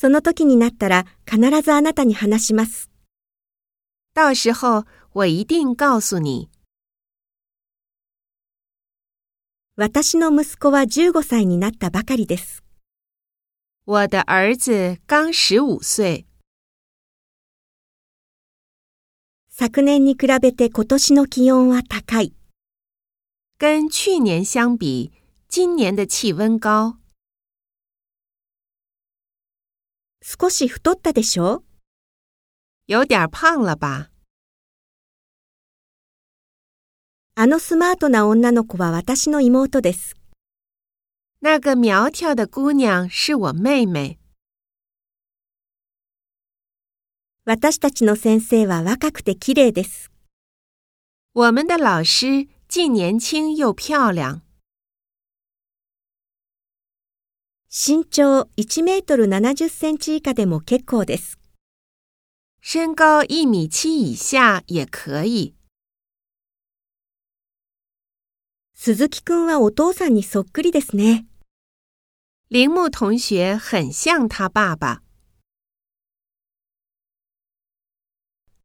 その時になったら必ずあなたに話します。到时候我一定告诉你。私の息子は15歳になったばかりです。我的儿子刚十五岁，昨年に比べて今年の気温は高い。跟去年相比，今年的气温高。少し太ったでしょ？有点胖了吧？あのスマートな女の子は私の妹です。那个苗条的姑娘是我妹妹。私たちの先生は若くて綺麗です。我们的老师既年轻又漂亮，身長1メートル70センチ以下でも結構です。身高一米七以下也可以。鈴木くんはお父さんにそっくりですね。铃木同学很像他爸爸。